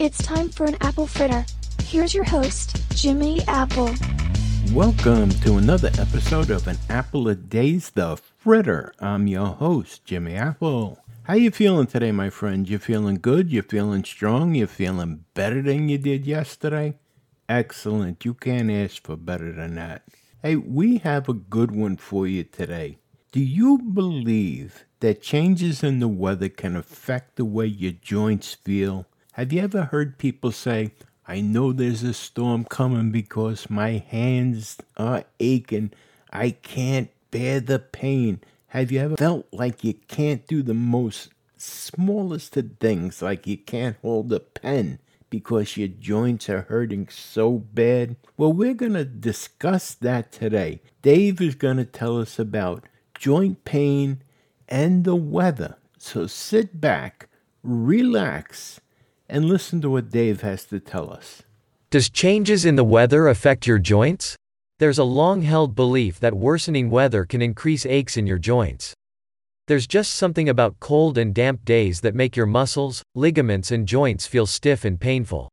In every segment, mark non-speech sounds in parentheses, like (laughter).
It's time for an apple fritter. Here's your host, Jimmy Apple. Welcome to another episode of An Apple a Day's The Fritter. I'm your host, Jimmy Apple. How you feeling today, my friend? You feeling good? You feeling strong? You feeling better than you did yesterday? Excellent. You can't ask for better than that. Hey, we have a good one for you today. Do you believe that changes in the weather can affect the way your joints feel? Have you ever heard people say, I know there's a storm coming because my hands are aching. I can't bear the pain. Have you ever felt like you can't do the most smallest of things, like you can't hold a pen because your joints are hurting so bad? Well, we're going to discuss that today. Dave is going to tell us about joint pain and the weather. So sit back, relax, and listen to what Dave has to tell us. Does changes in the weather affect your joints? There's a long held belief that worsening weather can increase aches in your joints. There's just something about cold and damp days that make your muscles, ligaments, and joints feel stiff and painful.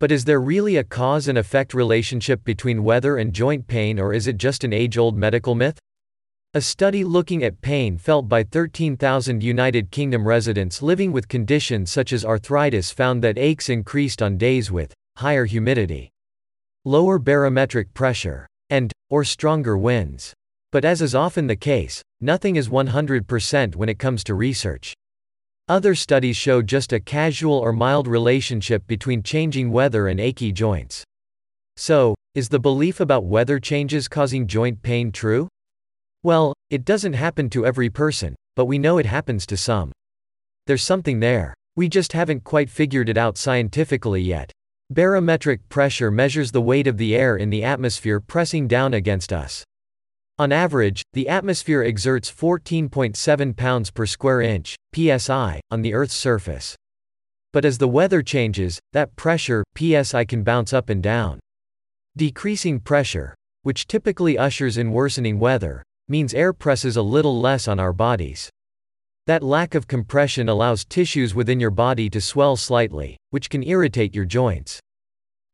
But is there really a cause and effect relationship between weather and joint pain, or is it just an age old medical myth? A study looking at pain felt by 13,000 United Kingdom residents living with conditions such as arthritis found that aches increased on days with higher humidity, lower barometric pressure, and or stronger winds. But as is often the case, nothing is 100% when it comes to research. Other studies show just a casual or mild relationship between changing weather and achy joints. So, is the belief about weather changes causing joint pain true? Well, it doesn't happen to every person, but we know it happens to some. There's something there. We just haven't quite figured it out scientifically yet. Barometric pressure measures the weight of the air in the atmosphere pressing down against us. On average, the atmosphere exerts 14.7 pounds per square inch, psi, on the Earth's surface. But as the weather changes, that pressure, psi, can bounce up and down. Decreasing pressure, which typically ushers in worsening weather, means air presses a little less on our bodies. That lack of compression allows tissues within your body to swell slightly, which can irritate your joints.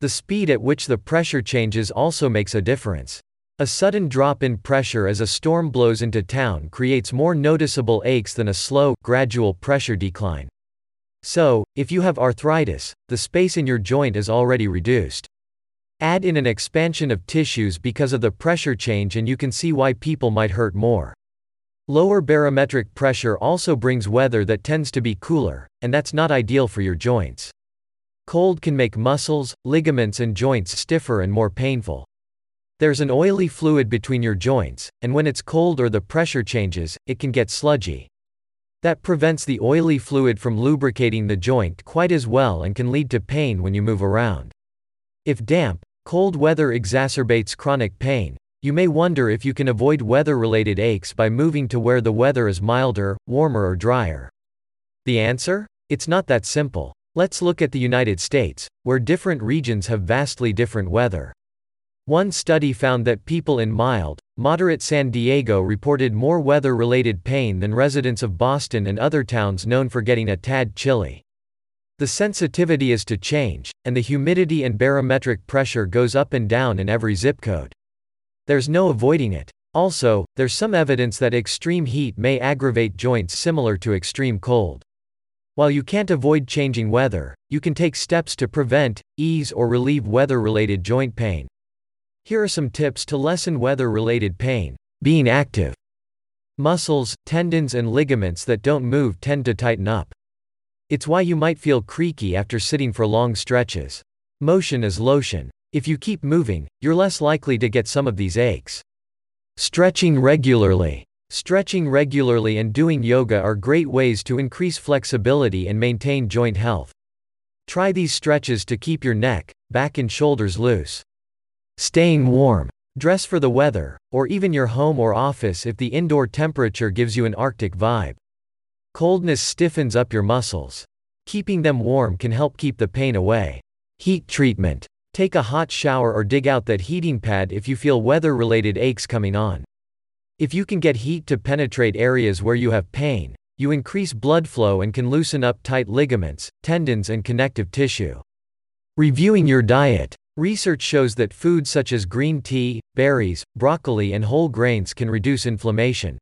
The speed at which the pressure changes also makes a difference. A sudden drop in pressure as a storm blows into town creates more noticeable aches than a slow, gradual pressure decline. So, if you have arthritis, the space in your joint is already reduced. Add in an expansion of tissues because of the pressure change and you can see why people might hurt more. Lower barometric pressure also brings weather that tends to be cooler, and that's not ideal for your joints. Cold can make muscles, ligaments, and joints stiffer and more painful. There's an oily fluid between your joints, and when it's cold or the pressure changes, it can get sludgy. That prevents the oily fluid from lubricating the joint quite as well and can lead to pain when you move around. If damp, Cold weather exacerbates chronic pain. You may wonder if you can avoid weather related aches by moving to where the weather is milder, warmer, or drier. The answer? It's not that simple. Let's look at the United States, where different regions have vastly different weather. One study found that people in mild, moderate San Diego reported more weather related pain than residents of Boston and other towns known for getting a tad chilly. The sensitivity is to change, and the humidity and barometric pressure goes up and down in every zip code. There's no avoiding it. Also, there's some evidence that extreme heat may aggravate joints similar to extreme cold. While you can't avoid changing weather, you can take steps to prevent, ease, or relieve weather related joint pain. Here are some tips to lessen weather related pain. Being active. Muscles, tendons, and ligaments that don't move tend to tighten up. It's why you might feel creaky after sitting for long stretches. Motion is lotion. If you keep moving, you're less likely to get some of these aches. Stretching regularly. Stretching regularly and doing yoga are great ways to increase flexibility and maintain joint health. Try these stretches to keep your neck, back, and shoulders loose. Staying warm. Dress for the weather, or even your home or office if the indoor temperature gives you an Arctic vibe. Coldness stiffens up your muscles. Keeping them warm can help keep the pain away. Heat treatment. Take a hot shower or dig out that heating pad if you feel weather related aches coming on. If you can get heat to penetrate areas where you have pain, you increase blood flow and can loosen up tight ligaments, tendons, and connective tissue. Reviewing your diet. Research shows that foods such as green tea, berries, broccoli, and whole grains can reduce inflammation.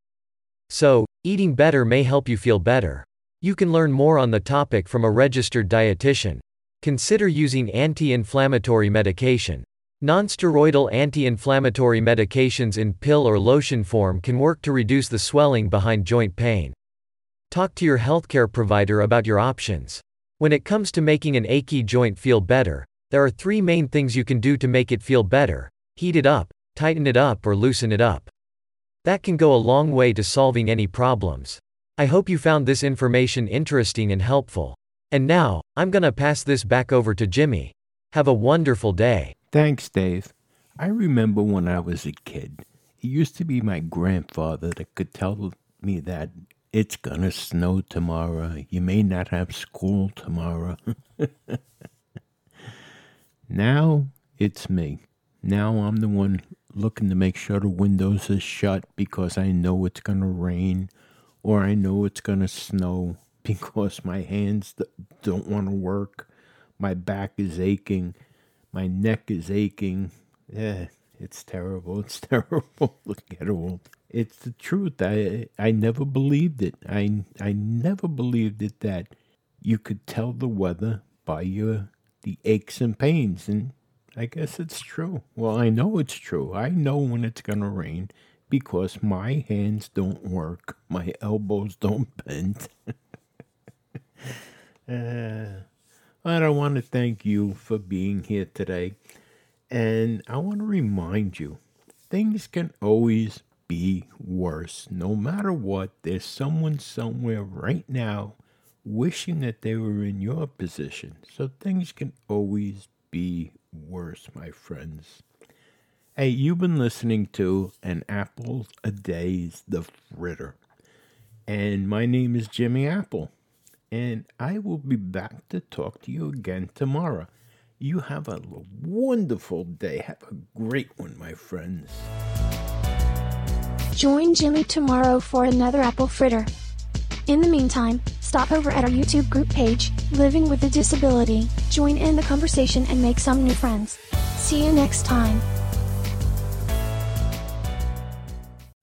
So, eating better may help you feel better. You can learn more on the topic from a registered dietitian. Consider using anti inflammatory medication. Nonsteroidal anti inflammatory medications in pill or lotion form can work to reduce the swelling behind joint pain. Talk to your healthcare provider about your options. When it comes to making an achy joint feel better, there are three main things you can do to make it feel better heat it up, tighten it up, or loosen it up. That can go a long way to solving any problems. I hope you found this information interesting and helpful. And now, I'm gonna pass this back over to Jimmy. Have a wonderful day. Thanks, Dave. I remember when I was a kid, it used to be my grandfather that could tell me that it's gonna snow tomorrow. You may not have school tomorrow. (laughs) now it's me. Now I'm the one looking to make sure the windows are shut because I know it's gonna rain or I know it's going to snow (laughs) because my hands don't want to work, my back is aching, my neck is aching. Yeah, it's terrible. (laughs) It's terrible (laughs) to get old. It's the truth. I I never believed it. I I never believed it that you could tell the weather by your the aches and pains and I guess it's true. Well, I know it's true. I know when it's going to rain because my hands don't work, my elbows don't (laughs) bend. uh, but I want to thank you for being here today. And I want to remind you things can always be worse. No matter what, there's someone somewhere right now wishing that they were in your position. So things can always be worse, my friends. Hey, you've been listening to An Apple a Day's The Fritter. And my name is Jimmy Apple. And I will be back to talk to you again tomorrow. You have a wonderful day. Have a great one, my friends. Join Jimmy tomorrow for another apple fritter. In the meantime, stop over at our YouTube group page, Living with a Disability, join in the conversation and make some new friends. See you next time.